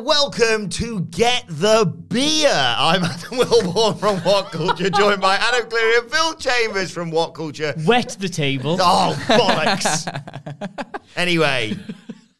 And welcome to Get the Beer. I'm Adam Wilborn from What Culture, joined by Adam Cleary and Phil Chambers from What Culture. Wet the table. Oh, bollocks. anyway,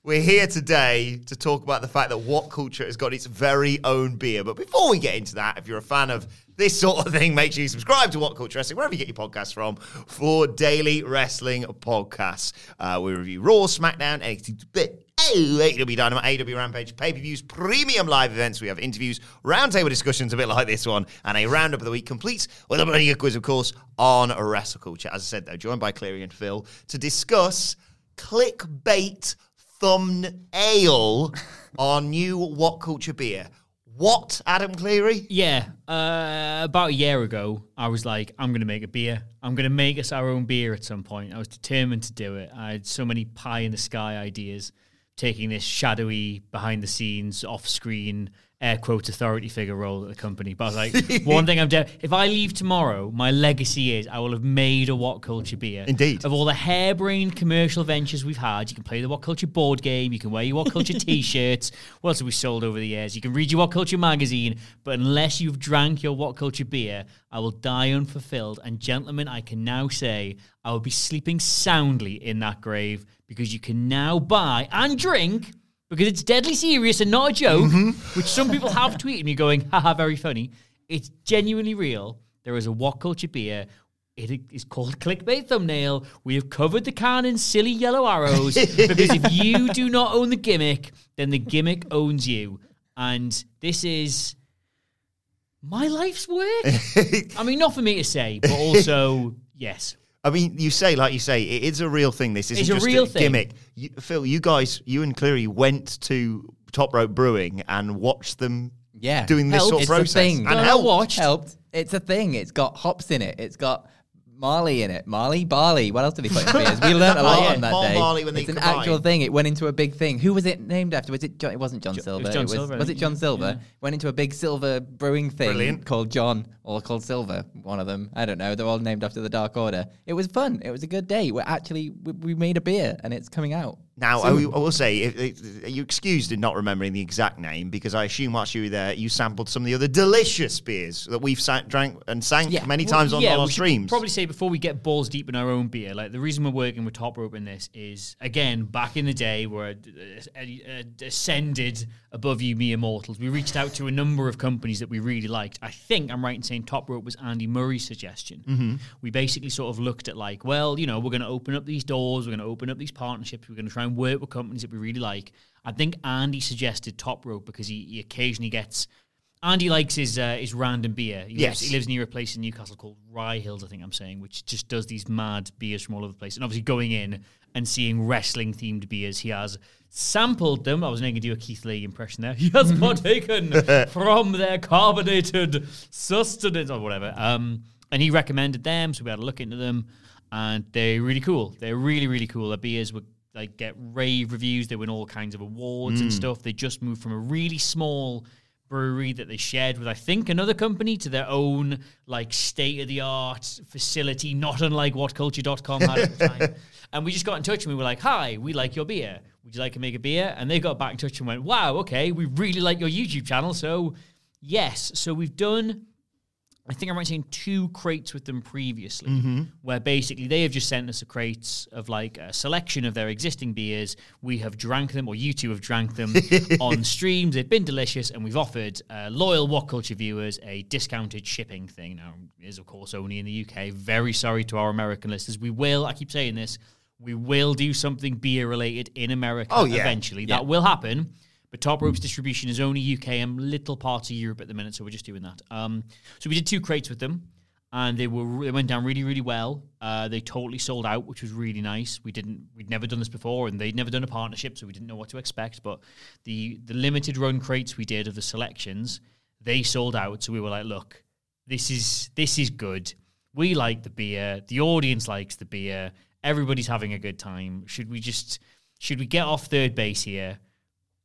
we're here today to talk about the fact that What Culture has got its very own beer. But before we get into that, if you're a fan of this sort of thing, make sure you subscribe to What Culture Wrestling, wherever you get your podcasts from, for daily wrestling podcasts. Uh, we review Raw, SmackDown, NXT, AEW Dynamite, AEW Rampage, pay-per-views, premium live events. We have interviews, roundtable discussions, a bit like this one, and a roundup of the week, complete with a bloody quiz, of course, on wrestle culture. As I said, though, joined by Cleary and Phil to discuss clickbait thumbnail on new What Culture beer. What, Adam Cleary? Yeah, uh, about a year ago, I was like, I'm going to make a beer. I'm going to make us our own beer at some point. I was determined to do it. I had so many pie in the sky ideas, taking this shadowy, behind the scenes, off screen, air quote authority figure role at the company. But I was like, one thing I'm doing, if I leave tomorrow, my legacy is I will have made a What Culture beer. Indeed. Of all the harebrained commercial ventures we've had, you can play the What Culture board game, you can wear your What Culture t shirts. What else have we sold over the years? You can read your What Culture magazine, but unless you've drank your What Culture beer, I will die unfulfilled. And gentlemen, I can now say I will be sleeping soundly in that grave because you can now buy and drink because it's deadly serious and not a joke, mm-hmm. which some people have tweeted me going, haha, very funny. It's genuinely real. There is a What Culture beer. It is called Clickbait Thumbnail. We have covered the can in silly yellow arrows because if you do not own the gimmick, then the gimmick owns you. And this is my life's work. I mean, not for me to say, but also, yes. I mean, you say, like you say, it is a real thing. This isn't It's a just real a thing. gimmick. You, Phil, you guys, you and Cleary went to Top Rope Brewing and watched them Yeah. doing this Helped. sort of It's a process. thing. And No, no, helped. watched. Helped. It's a thing. It's got hops in it. It's got Marley in it. Marley, barley. What else did he put in beers? We learned a lot Yeah, on that Paul day. Marley when they it's an combined. actual thing. It went into a big thing. Who was it named after? Was it John? It wasn't John Jo- it Silver. was John Silver, I Was it think, John yeah. Silver? Yeah. Went into a big silver brewing thing Brilliant. called John or called Silver. One of them. I don't know. They're all named after the Dark Order. It was fun. It was a good day. We're actually we, we made a beer and it's coming out. Now, I will, I will say, if, if, you excused in not remembering the exact name because I assume whilst you were there, you sampled some of the other delicious beers that we've sa- drank and sank Yeah. many Well, times on yeah, our streams. Probably say before we get balls deep in our own beer, like the reason we're working with Top Rope in this is again back in the day where ascended above you me immortals. We reached out to a number of companies that we really liked. I think I'm right in saying Top Rope was Andy Murray's suggestion. Mm-hmm. We basically sort of looked at like, well, you know, we're going to open up these doors, we're going to open up these partnerships, we're going to try and work with companies that we really like. I think Andy suggested Top Rope because he, he occasionally gets. Andy likes his uh, his random beer. He Yes. lives, he lives near a place in Newcastle called Rye Hills, I think I'm saying, which just does these mad beers from all over the place. And obviously, going in and seeing wrestling themed beers, he has sampled them. I was going to do a Keith Lee impression there. He has partaken from their carbonated sustenance or whatever. Um, and he recommended them, so we had a look into them, and they're really cool. They're really really cool. Their beers were like get rave reviews. They win all kinds of awards and mm. stuff. They just moved from a really small brewery that they shared with I think another company to their own like state of the art facility, not unlike whatculture.com had at the time. And we just got in touch and we were like, "Hi, we like your beer. Would you like to make a beer?" And they got back in touch and went, "Wow, okay, we really like your YouTube channel." So yes, so we've done I think I might saying two crates with them previously, Mm-hmm. where basically they have just sent us a crates of like a selection of their existing beers. We have drank them, or you two have drank them on streams. They've been delicious, and we've offered uh, loyal What Culture viewers a discounted shipping thing. Now, it is of course only in the UK. Very sorry to our American listeners. We will, I keep saying this, we will do something beer related in America Oh, yeah. eventually. That will happen. But Top Rope's distribution is only UK and little parts of Europe at the minute, so we're just doing that. Um, so we did two crates with them, and they were they went down really really well. Uh, they totally sold out, which was really nice. We didn't we'd never done this before, and they'd never done a partnership, so we didn't know what to expect. But the the limited run crates we did of the selections, they sold out. So we were like, look, this is this is good. We like the beer. The audience likes the beer. Everybody's having a good time. Should we just should we get off third base here?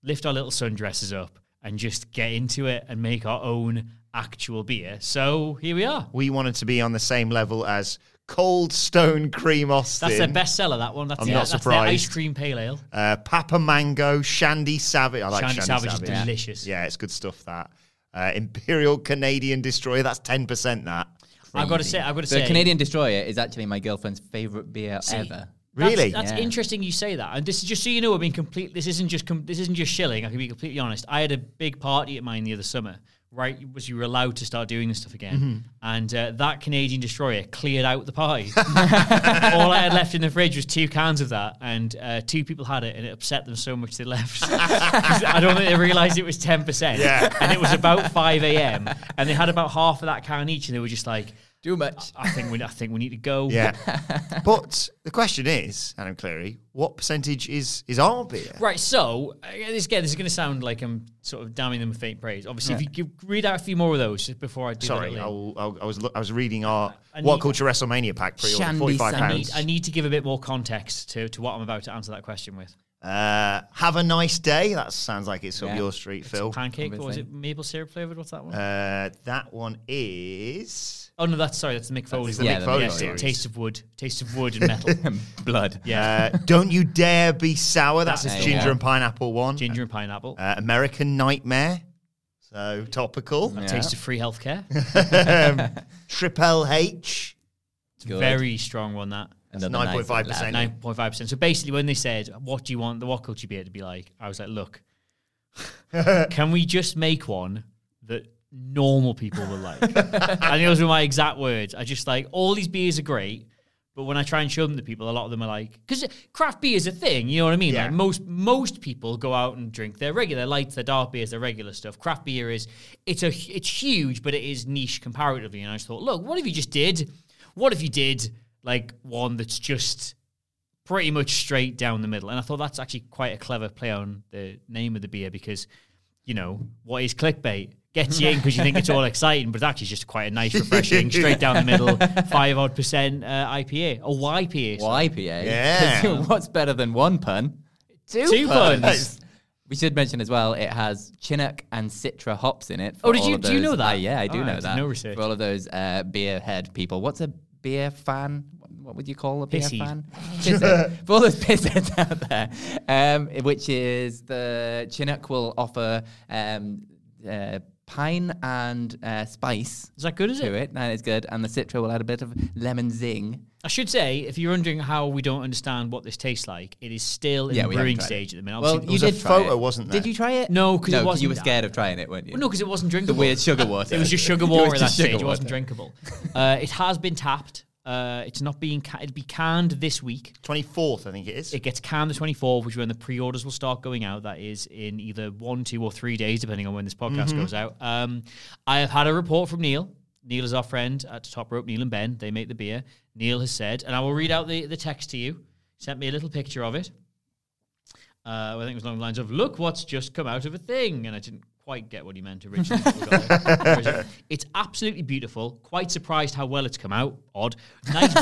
Lift our little sundresses up and just get into it and make our own actual beer. So here we are. We wanted to be on the same level as Cold Stone Cream Austin. That's their bestseller. That one. That's I'm yeah, not that's surprised. Their ice cream pale ale. Uh, Papa Mango, Shandy Savage. I like Shandy Shandy, Savage is delicious. Yeah, it's good stuff. That uh, Imperial Canadian Destroyer. That's ten percent. That I've got to say. I've got to The say. Canadian Destroyer is actually my girlfriend's favorite beer See, ever. Really? That's, that's Yeah. interesting you say that. And this is just so you know, I mean, complete. This isn't just com- this isn't just shilling. I can be completely honest. I had a big party at mine the other summer. Right, was you were allowed to start doing this stuff again, Mm-hmm. and uh, that Canadian destroyer cleared out the party. All I had left in the fridge was two cans of that, and uh, two people had it, and it upset them so much they left. I don't think they realised it was ten percent, Yeah. and it was about five a.m. and they had about half of that can each, and they were just like, Too much. "I think we, I think we need to go." yeah. but the question is, Adam Cleary, what percentage is is our beer? Right, so uh, this again, this is going to sound like I'm sort of damning them with faint praise. Obviously, if you could read out a few more of those just before I do Sorry, that. I'll, I, I was I was reading our I What need- Culture WrestleMania pack pre-order, Shandy forty five I need, pounds. I need to give a bit more context to, to what I'm about to answer that question with. Uh, have a nice day. That sounds like it's up Yeah. your street, Phil. Pancake, or was obviously. it maple syrup flavored? What's that one? Uh, that one is. oh no, that's sorry, that's the Mick Foley. the one. Mick Foley Yes, series. Taste of wood, taste of wood and metal. Blood. yeah, Uh, Don't you dare be sour. That's That's a it. ginger Yeah. and pineapple one. ginger and pineapple. Uh, American Nightmare. So topical. Yeah. Taste of free healthcare. um, Triple H. Good. Very strong one. That. That's 9.5%. Nine point five percent. So basically, when they said, "What do you want the what culture beer to be like?" I was like, "Look, can we just make one that normal people will like?" and those were my exact words. I just like all these beers are great, but when I try and show them to people, a lot of them are like, because craft beer is a thing. You know what I mean? Yeah. Like most most people go out and drink their regular lights, their dark beers, their regular stuff. Craft beer is it's a it's huge, but it is niche comparatively. And I just thought, look, what if you just did? What if you did like one that's just pretty much straight down the middle. And I thought that's actually quite a clever play on the name of the beer because, you know, what is clickbait? Gets you in because you think it's all exciting, but it's actually just quite a nice, refreshing, straight down the middle, five odd percent uh, IPA or YPA. sorry. YPA. Yeah. 'Cause What's better than one pun? Two, Two puns. We should mention as well, it has Chinook and Citra hops in it. Oh, did you- of do you know that? Ah, yeah, I do Oh, know did that. no research. For all of those uh, beer head people. What's a beer fan? What would you call a beer Pissy. fan? For all those pissheads out there, um, which is the Chinook will offer um, uh, pine and uh, spice Is that good, is to it? it, and it's good. And the Citra will add a bit of lemon zing. I should say, if you're wondering how we don't understand what this tastes like, it is still in Yeah, the we haven't brewing tried stage at the minute. Well, Obviously- you was a did try photo, it. wasn't there? Did you try it? No, 'cause it you wasn't- were scared of trying it, weren't you? Well, no, because it wasn't drinkable. the drinkable. weird sugar water. It was just sugar It water was at that just stage. sugar It wasn't water. drinkable. Uh, it has been tapped. Uh, it's not being. Ca- it'll be canned this week. Twenty fourth, I think it is. It gets canned the 24th, which is when the pre-orders will start going out. That is in either one, two, or three days, depending on when this podcast Mm-hmm. goes out. Um, I have had a report from Neil. Neil is our friend at Top Rope. Neil and Ben, they make the beer. Neil has said, and I will read out the, the text to you. Sent me a little picture of it. Uh, I think it was along the lines of, "Look what's just come out of a thing," and I didn't quite get what he meant originally. but we got there. Where is it? it's absolutely beautiful. Quite surprised how well it's come out. Odd, nice,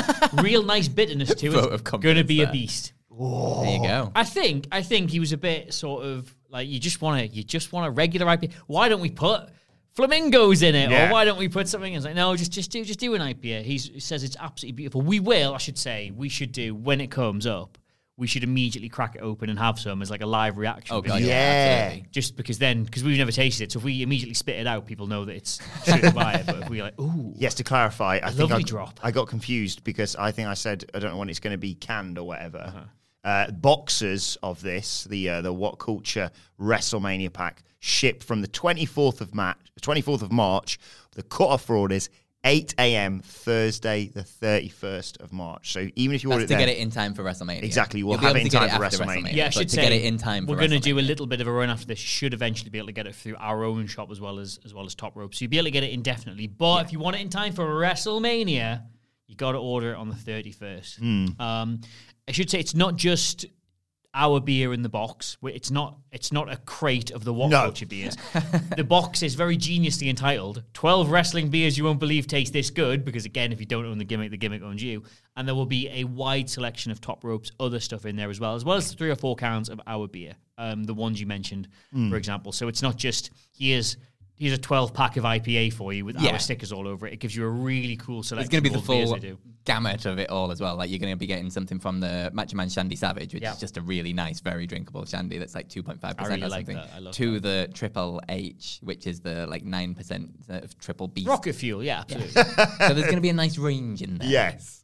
real nice bitterness to Vote it. of Going to confidence be a there. beast. There you go. I think I think he was a bit sort of like you just want to you just want a regular IPA. Why don't we put flamingos in it, Yeah. or why don't we put something? It's like no, just just do just do an IPA. He's, he says it's absolutely beautiful. We will, I should say, we should do when it comes up. We should immediately crack it open and have some as like a live reaction. Oh. God, yeah. Yeah. absolutely. Just because then, because we've never tasted it, so if we immediately spit it out, people know that it's should buy it. But if we like, ooh, Yes, to clarify, I think I, drop. I got confused because I think I said I don't know when it's going to be canned or whatever. Uh-huh. uh boxes of this, the uh, the What Culture WrestleMania pack, ship from the 24th of March. 24th of March. The cutoff for orders 8 a.m. Thursday, the 31st of March. So even if you order it to then, get it in time for WrestleMania. Exactly, we'll You'll have it in to get time for after WrestleMania. Yeah, I but should to say get it in time. We're going to do a little bit of a run after this. Should eventually be able to get it through our own shop as well as as well as Top Rope. So you'll be able to get it indefinitely. But if you want it in time for WrestleMania, you got to order it on the thirty first. Hmm. Um, I should say it's not just our beer in the box. It's not. It's not a crate of the What No. Culture beers. the box is very geniusly entitled "12 Wrestling Beers You Won't Believe Taste This Good." Because again, if you don't own the gimmick, the gimmick owns you. And there will be a wide selection of Top Ropes, other stuff in there as well, as well as three or four cans of our beer, um, the ones you mentioned, Hmm. for example. So it's not just here's. Here's a 12 pack of IPA for you with Yeah. our stickers all over it. It gives you a really cool selection. It's going to be the full gamut of it all as well. Like you're going to be getting something from the Macho Man Shandy Savage, which Yeah. is just a really nice, very drinkable shandy that's like 2.5 I percent really or like something. that. I love to the Triple H, which is the like nine percent of Triple Beast. Rocket fuel, yeah, absolutely. so there's going to be a nice range in there. Yes.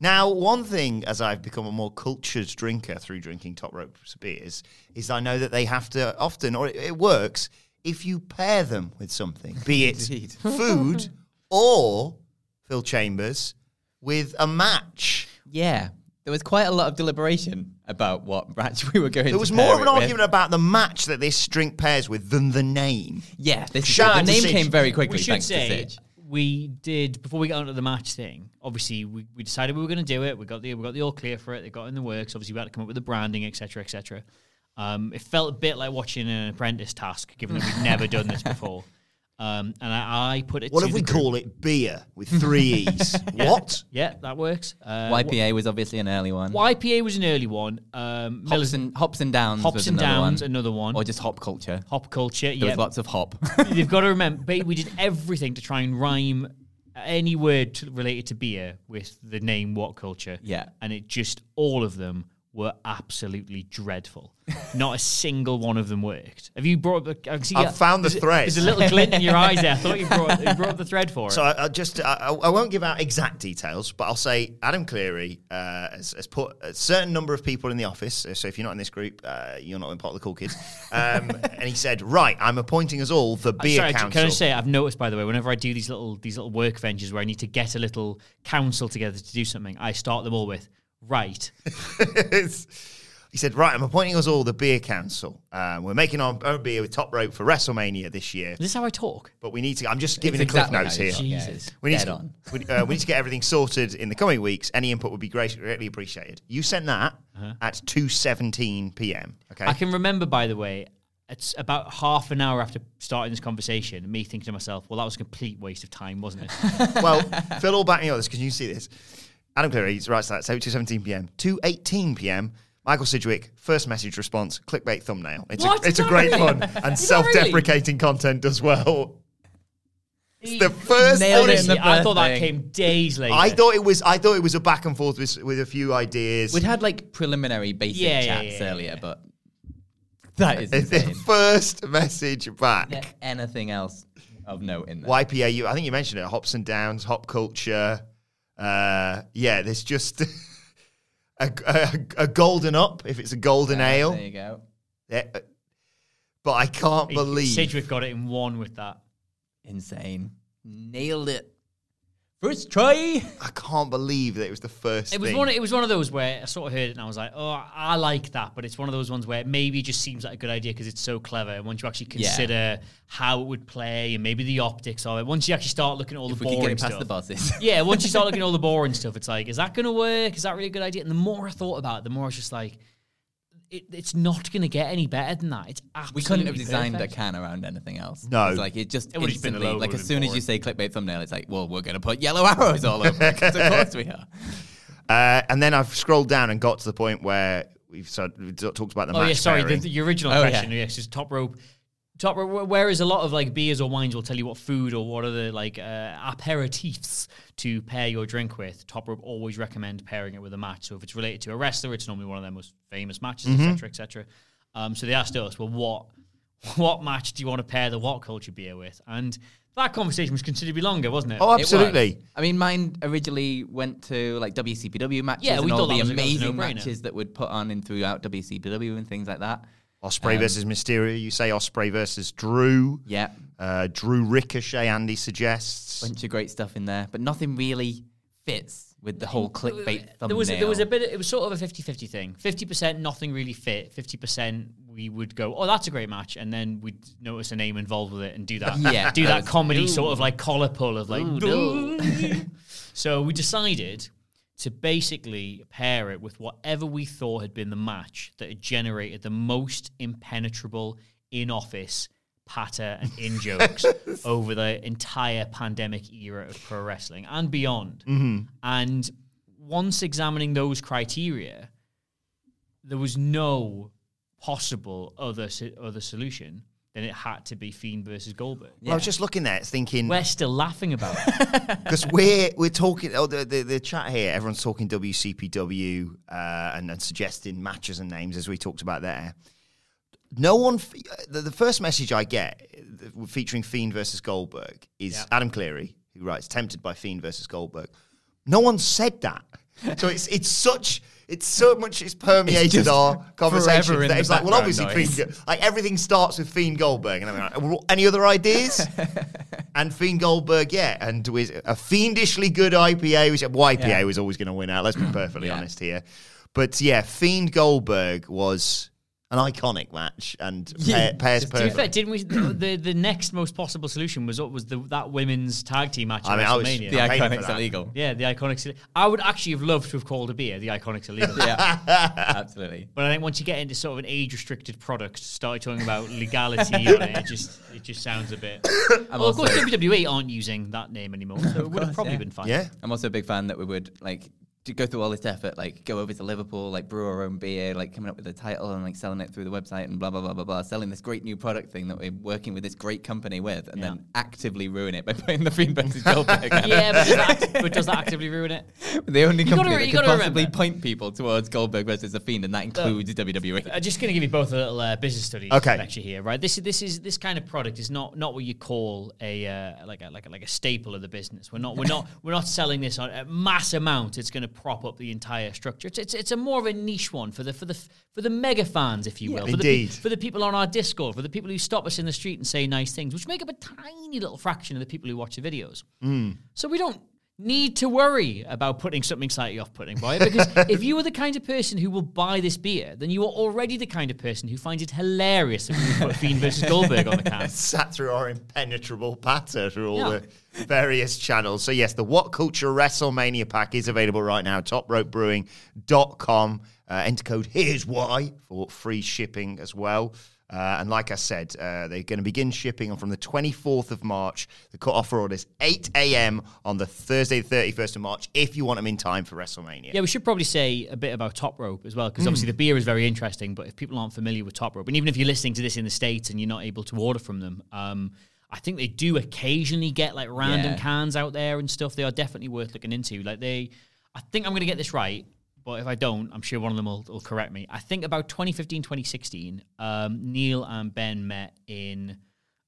Now, one thing as I've become a more cultured drinker through drinking Top Rope beers is I know that they have to often, or it, it works, if you pair them with something, be it food or, Phil Chambers, with a match. Yeah. There was quite a lot of deliberation about what match we were going There to was pair more of an it with. argument about the match that this drink pairs with than the name. Yeah, this is the name Sige. came very quickly we should thanks to say Sige. We did before we got onto the match thing. Obviously, we, we decided we were going to do it. We got the we got the all clear for it. It got in the works. Obviously, we had to come up with the branding, etc., etc. Um, it felt a bit like watching an apprentice task, given that we'd never done this before. Um, and I, I put it. What to if we group. call it beer with three E's? What? Yeah, that works. Uh, YPA was obviously an early one. YPA was an early one. Um, Hops and, hops and Downs Hops was and another Downs, one. another one. Or just hop culture. Hop culture. There yeah, was lots of hop. You've got to remember, we did everything to try and rhyme any word to, related to beer with the name What Culture. Yeah. And it just, all of them were absolutely dreadful. Not a single one of them worked. Have you brought up the. I see I've found the thread. There's a little glint in your eyes there. I thought you brought, you brought up the thread for it. So I, I just I, I I won't give out exact details, but I'll say Adam Cleary uh, has, has put a certain number of people in the office. So if you're not in this group, uh, you're not in part of the cool kids. Um, and he said, "Right, I'm appointing us all the beer Sorry, council." can I say I've noticed by the way, whenever I do these little these little work ventures where I need to get a little council together to do something, I start them all with right. He said, "Right, I'm appointing us all the beer council. Um, we're making our own beer with Top Rope for WrestleMania this year, Is this how I talk? but we need to. I'm just giving It's the cliff notes here. Jesus. We need, Dead to, on. we, uh, we need to get everything sorted in the coming weeks. Any input would be great, greatly appreciated. You sent that at 2.17 p.m., okay? Uh-huh. I can remember, by the way, it's about half an hour after starting this conversation, me thinking to myself, well, that was a complete waste of time, wasn't it? well, Phil will back me on this because you see this. Adam Cleary writes that, so 2.17 p.m. 2.18 p.m., Michael Sidgwick, first message response, clickbait thumbnail. It's What? a, it's a great really? one and self-deprecating content as well. It's the first Nailed it in Honestly, the I thought that thing. came days later. I thought it was. I thought it was a back and forth with, with a few ideas. We'd had like preliminary basic Yeah, yeah, chats yeah, earlier, but that is It's the first message back. Yeah, anything else of note in there? YPA. You, I think you mentioned it. Hops and downs, hop culture. Uh, yeah, there's just a, a, a golden up if it's a golden Uh, ale. There you go. Yeah, uh, but I can't He- believe. Sidgwick got it in one with that. Insane. Nailed it. First try. I can't believe that it was the first. It was thing. one. It was one of those where I sort of heard it and I was like, "Oh, I like that," but it's one of those ones where maybe it just seems like a good idea because it's so clever. And once you actually Yeah. consider how it would play and maybe the optics of it, once you actually start looking at all If the we could boring get it past stuff, the bosses. yeah, once you start looking at all the boring stuff, it's like, is that going to work? Is that really a good idea? And the more I thought about it, the more I was just like, it, it's not going to get any better than that. It's absolutely We couldn't have designed perfect. a can around anything else. No. It's like it just It would've been the instantly, like as been soon as you say clickbait thumbnail, it's like, well, we're gonna put yellow arrows all over. it, 'cause of course we are. Uh, and then I've scrolled down and got to the point where we've, sort we've talked about the Oh match. yeah, sorry. The, pairing. the original Oh, question, yeah. yes, is top rope. Top. Whereas a lot of like beers or wines will tell you what food or what are the like uh, aperitifs to pair your drink with. Top rope always recommend pairing it with a match. So if it's related to a wrestler, it's normally one of their most famous matches, Mm-hmm. etc., etc. Um, so they asked us, well, what what match do you want to pair the what culture beer with? And that conversation was considerably longer, wasn't it? oh, It absolutely. I mean, mine originally went to like WCPW matches Yeah, we and all thought the was a- that was a amazing matches that would put on in throughout WCPW and things like that. Ospreay Um, versus Mysterio. You say Ospreay versus Drew. Yeah, Uh, Drew Ricochet. Andy suggests. bunch of great stuff in there, but nothing really fits with the whole clickbait thumbnail. There was there was a bit. It was sort of a 50-50 thing. Fifty percent nothing really fit. Fifty percent we would go, oh, that's a great match, and then we'd notice a name involved with it and do that. Yeah. do that comedy Ooh. sort of like collar pull of like. Ooh, "Duh." so we decided to basically pair it with whatever we thought had been the match that had generated the most impenetrable in office patter and in jokes over the entire pandemic era of pro wrestling and beyond. Mm-hmm. And once examining those criteria, there was no possible other other solution than it had to be Fiend versus Goldberg. Well, I was just looking there, thinking We're still laughing about it. because we're we're talking. Oh, the, the the chat here. Everyone's talking WCPW uh, and, and suggesting matches and names as we talked about there. No one. f- The, the first message I get featuring Fiend versus Goldberg is Yeah. Adam Cleary, who writes "Tempted by Fiend versus Goldberg." No one said that. So it's it's such it's so much it's permeated just our conversation that it's like well obviously Fiend, like everything starts with Fiend Goldberg and I'm like well, any other ideas? And Fiend Goldberg yeah and with a fiendishly good IPA which YPA Yeah. was always going to win out let's be perfectly Yeah. honest here. But yeah Fiend Goldberg was an iconic match and Yeah. pair, pairs to be fair, didn't we? The the next most possible solution was was the that women's tag team match I mean, I was- WrestleMania. the I'm paying for IIconics illegal. yeah, the IIconics. I would actually have loved to have called a beer the IIconics illegal. Yeah, absolutely. But I think once you get into sort of an age-restricted product, start talking about legality on it, it just it just sounds a bit. Well, of course, WWE aren't using that name anymore, so it would have probably yeah. been fine. yeah I'm also a big fan that we would like to go through all this effort, like go over to Liverpool, like brew our own beer, like coming up with a title and like selling it through the website and blah blah blah blah blah, selling this great new product thing that we're working with this great company with, and then actively ruin it by putting the Fiend versus Goldberg. Yeah, but does, that act- but does that actively ruin it? the only gotta company that you could gotta possibly remember. point people towards Goldberg versus the Fiend, and that includes WWE. I'm just going to give you both a little uh, business studies Okay. lecture here, right? This is this is this kind of product is not not what you call a uh, like a like a, like a staple of the business. We're not we're not we're not selling this on a mass amount. It's going to prop up the entire structure. It's, it's it's a more of a niche one for the for the for the mega fans, if you will. For the, Indeed. pe- for the people on our Discord, for the people who stop us in the street and say nice things, which make up a tiny little fraction of the people who watch the videos. Hmm. So we don't need to worry about putting something slightly off-putting by it because if you are the kind of person who will buy this beer, then you are already the kind of person who finds it hilarious if you put Fiend versus Goldberg on the can. Sat through our impenetrable patter through all Yeah. the various channels. So, yes, the What Culture WrestleMania pack is available right now. TopRopeBrewing.com. Uh, enter code Here's Why for free shipping as well. Uh, and like I said, uh, they're going to begin shipping on from the 24th of March. The cut-off for orders 8 a.m. on the Thursday, the 31st of March, if you want them in time for WrestleMania. Yeah, we should probably say a bit about Top Rope as well, because obviously the beer is very interesting. But if people aren't familiar with Top Rope, and even if you're listening to this in the States and you're not able to order from them, um, I think they do occasionally get like random Yeah. cans out there and stuff. They are definitely worth looking into. Like they, I think I'm going to get this right. But if I don't, I'm sure one of them will, will correct me. I think about 2015, 2016, um, Neil and Ben met in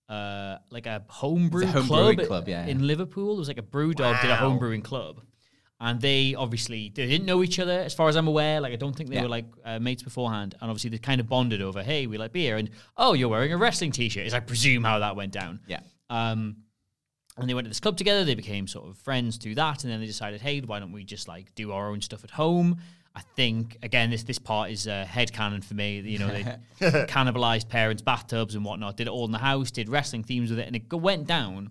uh, like a homebrew a home club, club, yeah. in Liverpool. It was like a BrewDog did a homebrewing club, and they obviously they didn't know each other as far as I'm aware. Like I don't think they Yeah. were like uh, mates beforehand, and obviously they kind of bonded over, hey, we like beer, and oh, you're wearing a wrestling t-shirt. Is I presume how that went down. Yeah. Um, and they went to this club together. They became sort of friends through that, and then they decided, hey, why don't we just like do our own stuff at home? I think again, this this part is uh, headcanon for me. You know, they cannibalized parents' bathtubs and whatnot. Did it all in the house. Did wrestling themes with it, and it went down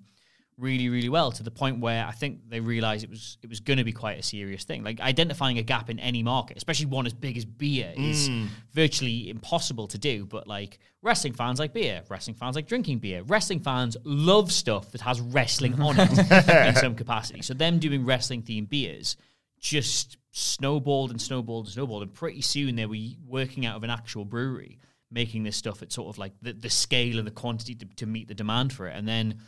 really, really well to the point where I think they realized it was it was going to be quite a serious thing. Like identifying a gap in any market, especially one as big as beer, is mm. virtually impossible to do. But like wrestling fans like beer, wrestling fans like drinking beer, wrestling fans love stuff that has wrestling on it in some capacity. So them doing wrestling themed beers just snowballed and snowballed and snowballed, and pretty soon they were working out of an actual brewery. Making this stuff at sort of like the, the scale and the quantity to, to meet the demand for it. And then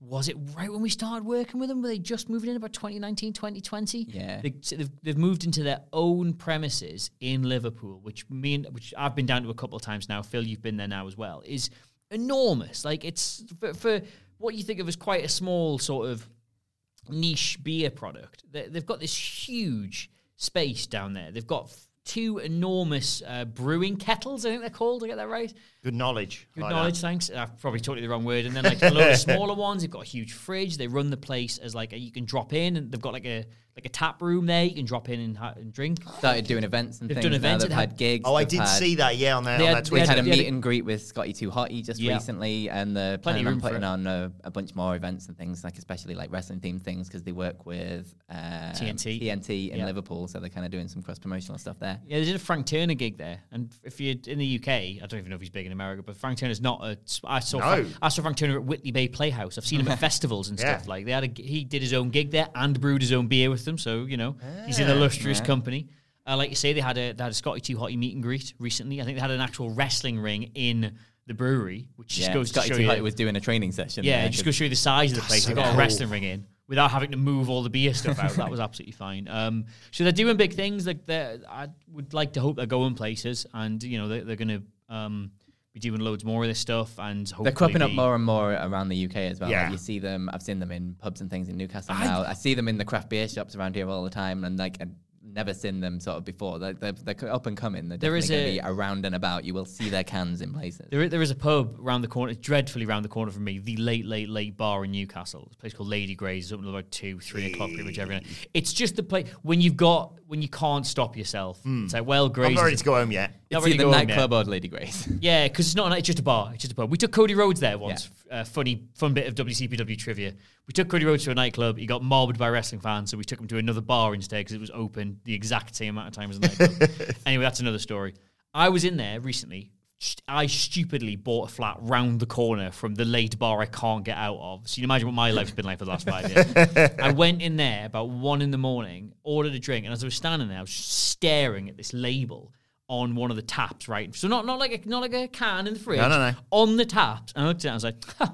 was it right when we started working with them? Were they just moving in about 2019, 2020? Yeah. They, so they've, they've moved into their own premises in Liverpool, which me and, which I've been down to a couple of times now. Phil, you've been there now as well. Is enormous. Like it's for, for what you think of as quite a small sort of niche beer product. They, they've got this huge space down there. They've got f- two enormous uh, brewing kettles. I think they're called. I get that right? Good knowledge. Good Like knowledge, that. thanks. I've probably taught you the wrong word. And then like a lot of smaller ones. They've got a huge fridge. They run the place as like a, you can drop in, and they've got like a like a tap room there. You can drop in and, ha- and drink. Started doing events and They've things. done events They've had had- gigs. Oh, I did had- see that, yeah, on their, They on had- their they We had a meet and greet with Scotty Too Hotty just Yeah. recently, and they're Plenty planning on room putting it. on a, a bunch more events and things, like especially like wrestling themed things, because they work with um, TNT. TNT in Yeah. Liverpool, so they're kind of doing some cross promotional stuff there. Yeah, they did a Frank Turner gig there, and if you're in the UK, I don't even know if he's big in America, but Frank Turner's not a. I saw No. Fra- I saw Frank Turner at Whitley Bay Playhouse. I've seen him at festivals and Yeah. stuff. Like they had a, he did his own gig there and brewed his own beer with them. So you know he's an illustrious right. company. Uh, like you say, they had a they had a Scotty Too Hotty meet and greet recently. I think they had an actual wrestling ring in the brewery, which just goes Scotty to show Too you. Hotty was doing a training session. Yeah, there, just goes to show you the size of the place. so They've got a wrestling ring in without having to move all the beer stuff out. That was absolutely fine. Um, so they're doing big things. Like I would like to hope they're going places, and you know they're, they're going to um, be doing loads more of this stuff. And hopefully They're cropping up be- more and more around the UK as well. Yeah. Like you see them. I've seen them in pubs and things in Newcastle I- now. I see them in the craft beer shops around here all the time, and like I've never seen them sort of before. They're, they're, they're up and coming. They're There definitely going to a- be around and about. You will see their cans in places. There, there is a pub around the corner, dreadfully around the corner from me, the late, late, late bar in Newcastle. It's a place called Lady Grey's, it's open till about two, three o'clock pretty much every night. It's just the place when you've got when you can't stop yourself. It's like, well, Grey's. I'm not ready to go home yet. not It's either go home yet. nightclub or Lady Grace. Yeah, because it's not. It's just a bar. It's just a pub. We took Cody Rhodes there once. Uh, funny, fun bit of WCPW trivia. We took Cody Rhodes to a nightclub. He got mobbed by wrestling fans, so we took him to another bar instead because it was open the exact same amount of time as the nightclub. anyway, that's another story. I was in there recently. I stupidly bought a flat round the corner from the late bar I can't get out of. So you can imagine what my life's been like for the last five years. I went in there about one in the morning, ordered a drink, and as I was standing there, I was staring at this label on one of the taps, right? So not not like a not like a can in the fridge. No, no, no. On the taps. And I looked at it and I was like, huh,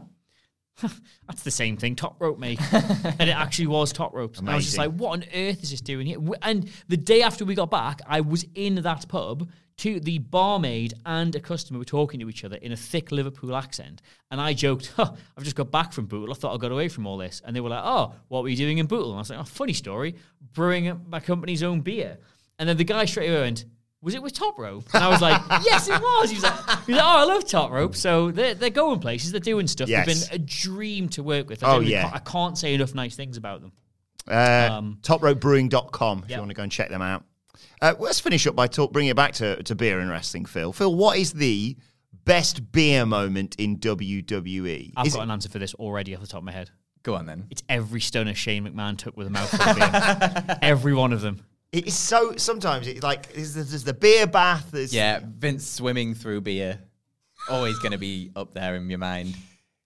that's the same thing, top rope, mate. and it actually was top ropes. And I was just like, what on earth is this doing here? And the day after we got back, I was in that pub. To the barmaid and a customer were talking to each other in a thick Liverpool accent, and I joked, huh, "I've just got back from Bootle. I thought I got away from all this." And they were like, "Oh, what were you doing in Bootle?" And I was like, "Oh, funny story, brewing my company's own beer." And then the guy straight away went, was it with Top Rope? And I was like, yes, it was. He was like, he was like, oh, I love Top Rope. So they're, they're going places, they're doing stuff. Yes. They've been a dream to work with. I Oh, yeah. can't- I can't say enough nice things about them. Uh, Um, topropebrewing.com if yeah. you want to go and check them out. Uh, let's finish up by talk, bringing it back to, to beer and wrestling, Phil. Phil, what is the best beer moment in WWE? I've Is got it- an answer for this already off the top of my head. Go on then. It's every stunner Shane McMahon took with a mouthful of beer. every one of them. It is so. Sometimes it's like there's, there's the beer bath. There's, Yeah, Vince swimming through beer. Always going to be up there in your mind.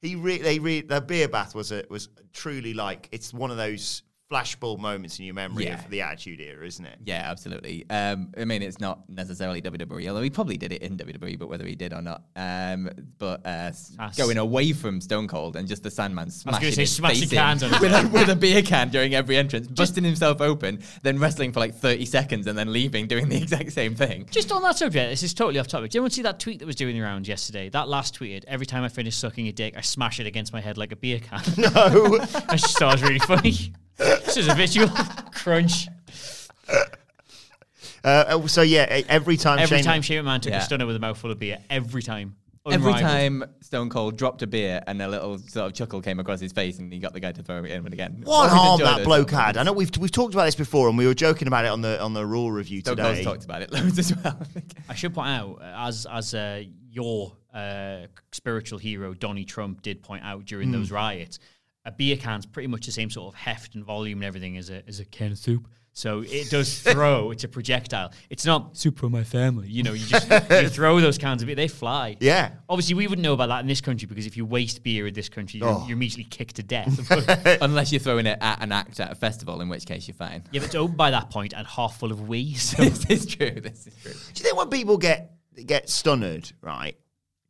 he re- they re- the beer bath was a, was truly like it's one of those flashbulb moments in your memory Yeah. of the Attitude Era, isn't it? Yeah, absolutely. Um, I mean, it's not necessarily WWE, although he probably did it in WWE, but whether he did or not. Um, but uh, going away from Stone Cold and just the Sandman smashing, say his smashing face cans on with, a, with a beer can during every entrance, busting himself open, then wrestling for like 30 seconds and then leaving, doing the exact same thing. Just on that subject, this is totally off topic. Did anyone see that tweet that was doing the rounds yesterday? That last tweeted, every time I finish sucking a dick, I smash it against my head like a beer can. No. I just thought it was really funny. This is a visual crunch. uh, so yeah, every time Every Shane, time Shane McMahon took Yeah. a stunner with a mouthful of beer, every time. Every time Stone Cold dropped a beer and a little sort of chuckle came across his face and he got the guy to throw it in again. What harm that bloke had? I know we've we've talked about this before, and we were joking about it on the on the Raw review Stone today. Cold's talked about it loads as well. I. I should point out, uh, as as uh, your uh, spiritual hero Donny Trump did point out during Hmm. those riots, a beer can's pretty much the same sort of heft and volume and everything as a as a can of soup. So it does throw. it's a projectile. It's not soup for my family. You know, you just you throw those cans of beer, they fly. Yeah. Obviously, we wouldn't know about that in this country because if you waste beer in this country, you're, Oh. you're immediately kicked to death. Unless you're throwing it at an act at a festival, in which case you're fine. yeah, but it's open by that point and half full of wee. So this is true. This is true. Do you think when people get get stunned, right?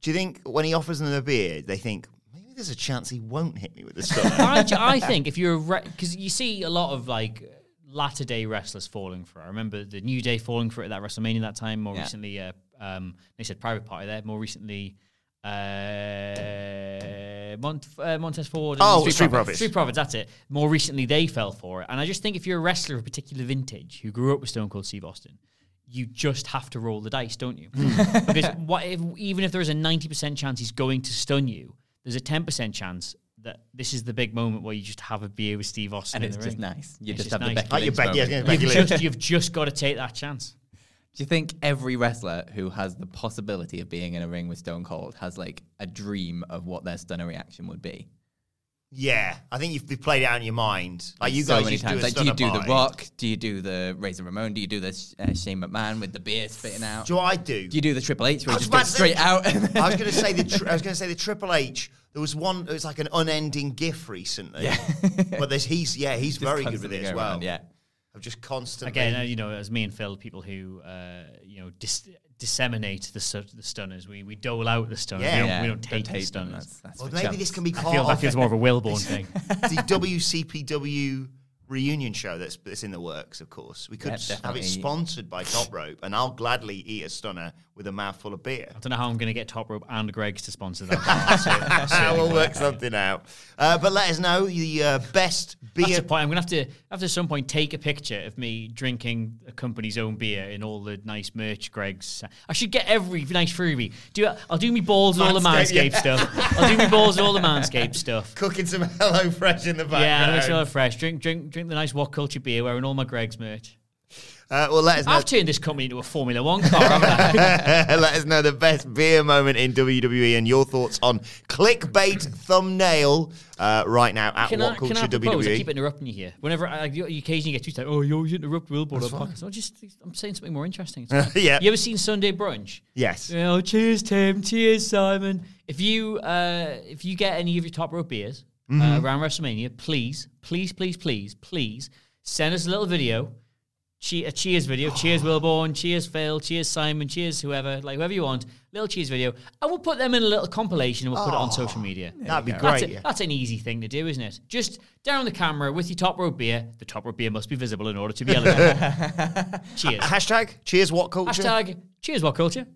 Do you think when he offers them a beer, they think maybe there's a chance he won't hit me with the stunner? I, I think if you're because you see a lot of like latter day wrestlers falling for it. I remember the New Day falling for it at that WrestleMania that time. More Yeah. recently, uh, um, they said Private Party there. More recently, uh, Mont, uh, Montez Ford. and Oh, Street Profits. Street Profits. That's it. More recently, they fell for it. And I just think if you're a wrestler of a particular vintage who grew up with Stone Cold Steve Austin. You just have to roll the dice, don't you? because what if, even if there is a ninety percent chance he's going to stun you, there's a ten percent chance that this is the big moment where you just have a beer with Steve Austin. And in it's the just ring. nice. You It's just just have the nice. Becky Like your Lynch Becky- yeah, moment. yeah, You've Becky just, you've just got to take that chance. Do you think every wrestler who has the possibility of being in a ring with Stone Cold has like a dream of what their stunner reaction would be? Yeah, I think you've, you've played it out in your mind. Like you so guys many used to times. do a Like, do you stunner do the. Rock? Do you do the Razor Ramon? Do you do the uh, Shane McMahon with the beer spitting out? Do I do? Do you do the Triple H where you just about go to say- straight out? I was going to say the tr- I was going to say the Triple H. There was one. It was like an unending gif recently. Yeah. but there's he's yeah he's Just very good with it as well. around, yeah. Of just constantly. Again, uh, you know, as me and Phil, people who uh, you know dis- disseminate the stu- the stunners, we we dole out the stunners. Yeah. we, don't, Yeah, we don't don't take the them. stunners. That's, that's well, maybe chumps. this can be I feel that of feels more of a Wilborn thing. the WCPW reunion show that's, that's in the works, of course. We could Yeah, s- have it sponsored by Top Rope, and I'll gladly eat a stunner with a mouthful of beer. I don't know how I'm going to get Top Rope and Greggs to sponsor that. so- we'll work something out. Uh, but let us know the uh, best That's beer. the point. I'm gonna have to after some point take a picture of me drinking a company's own beer in all the nice merch. Greggs. I should get every nice freebie. Do I'll do me balls and all the Manscaped, yeah. stuff. I'll do me balls and all the Manscaped stuff. Cooking some Hello Fresh in the Yeah, background. Sure I'm fresh. Drink, drink, drink the nice What Culture beer, wearing all my Greggs merch. Uh, well, let us know. I've turned this company into a Formula One car. Let us know the best beer moment in WWE and your thoughts on clickbait thumbnail uh, right now at Can What I, can Culture I propose? I WWE. keep interrupting you here. Whenever I, you you occasionally get tweets like, "Oh, you always interrupt Wilborn on podcast." I'm just, I'm saying something more interesting. Yeah. You ever seen Sunday Brunch? Yes. Oh, cheers, Tim. Cheers, Simon. If you uh, if you get any of your top rope beers Mm-hmm. uh, around WrestleMania, please, please, please, please, please send us a little video. Che- a cheers video. cheers, Wilborn. Cheers, Phil. Cheers, Simon. Cheers, whoever. Like whoever you want. Little cheers video, and we'll put them in a little compilation and we'll put it on social media. That'd be That's, great. a- that's an easy thing to do, isn't it? Just down the camera with your top rope beer. The top rope beer must be visible in order to be elegant. cheers. Hashtag cheers what culture. Hashtag cheers, what culture?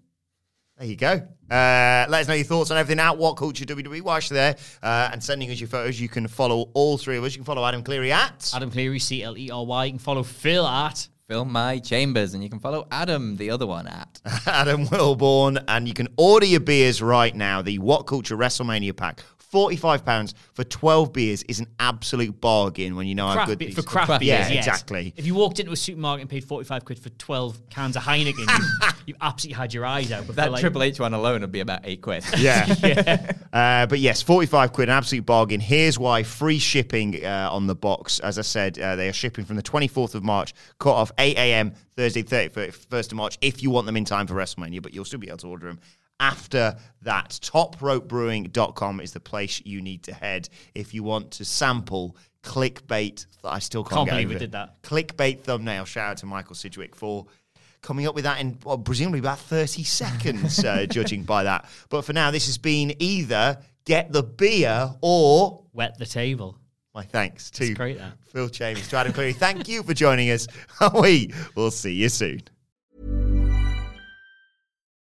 There you go. Uh, let us know your thoughts on everything at What Culture WWE whilst you're there uh, and sending us your photos. You can follow all three of us. You can follow Adam Cleary at. Adam Cleary, C L E R Y. You can follow Phil at. Film My Chambers, and you can follow Adam, the other one, at. Adam Wilborn, and you can order your beers right now. The What Culture WrestleMania pack, £45 for 12 beers is an absolute bargain when you know how Craft good be- these for craft craft beers, beers. Yeah, yes. exactly. If you walked into a supermarket and paid 45 quid for 12 cans of Heineken, you, you've absolutely had your eyes out. But That for like, Triple H one alone would be about eight quid. Yeah. Uh, but yes, 45 quid, an absolute bargain. Here's why free shipping uh, on the box. As I said, uh, they are shipping from the 24th of March, cut off 8 a.m. Thursday, 31st of March, if you want them in time for WrestleMania, but you'll still be able to order them. After that, topropebrewing.com is the place you need to head if you want to sample clickbait. I still can't, Can't get believe over we it. did that. Clickbait thumbnail. Shout out to Michael Sidgwick for coming up with that in well, presumably about 30 seconds, uh, judging by that. But for now, this has been either get the beer or Wet the table. my thanks to great. Phil Chambers, to Adam Cleary. Thank you for joining us. we will see you soon.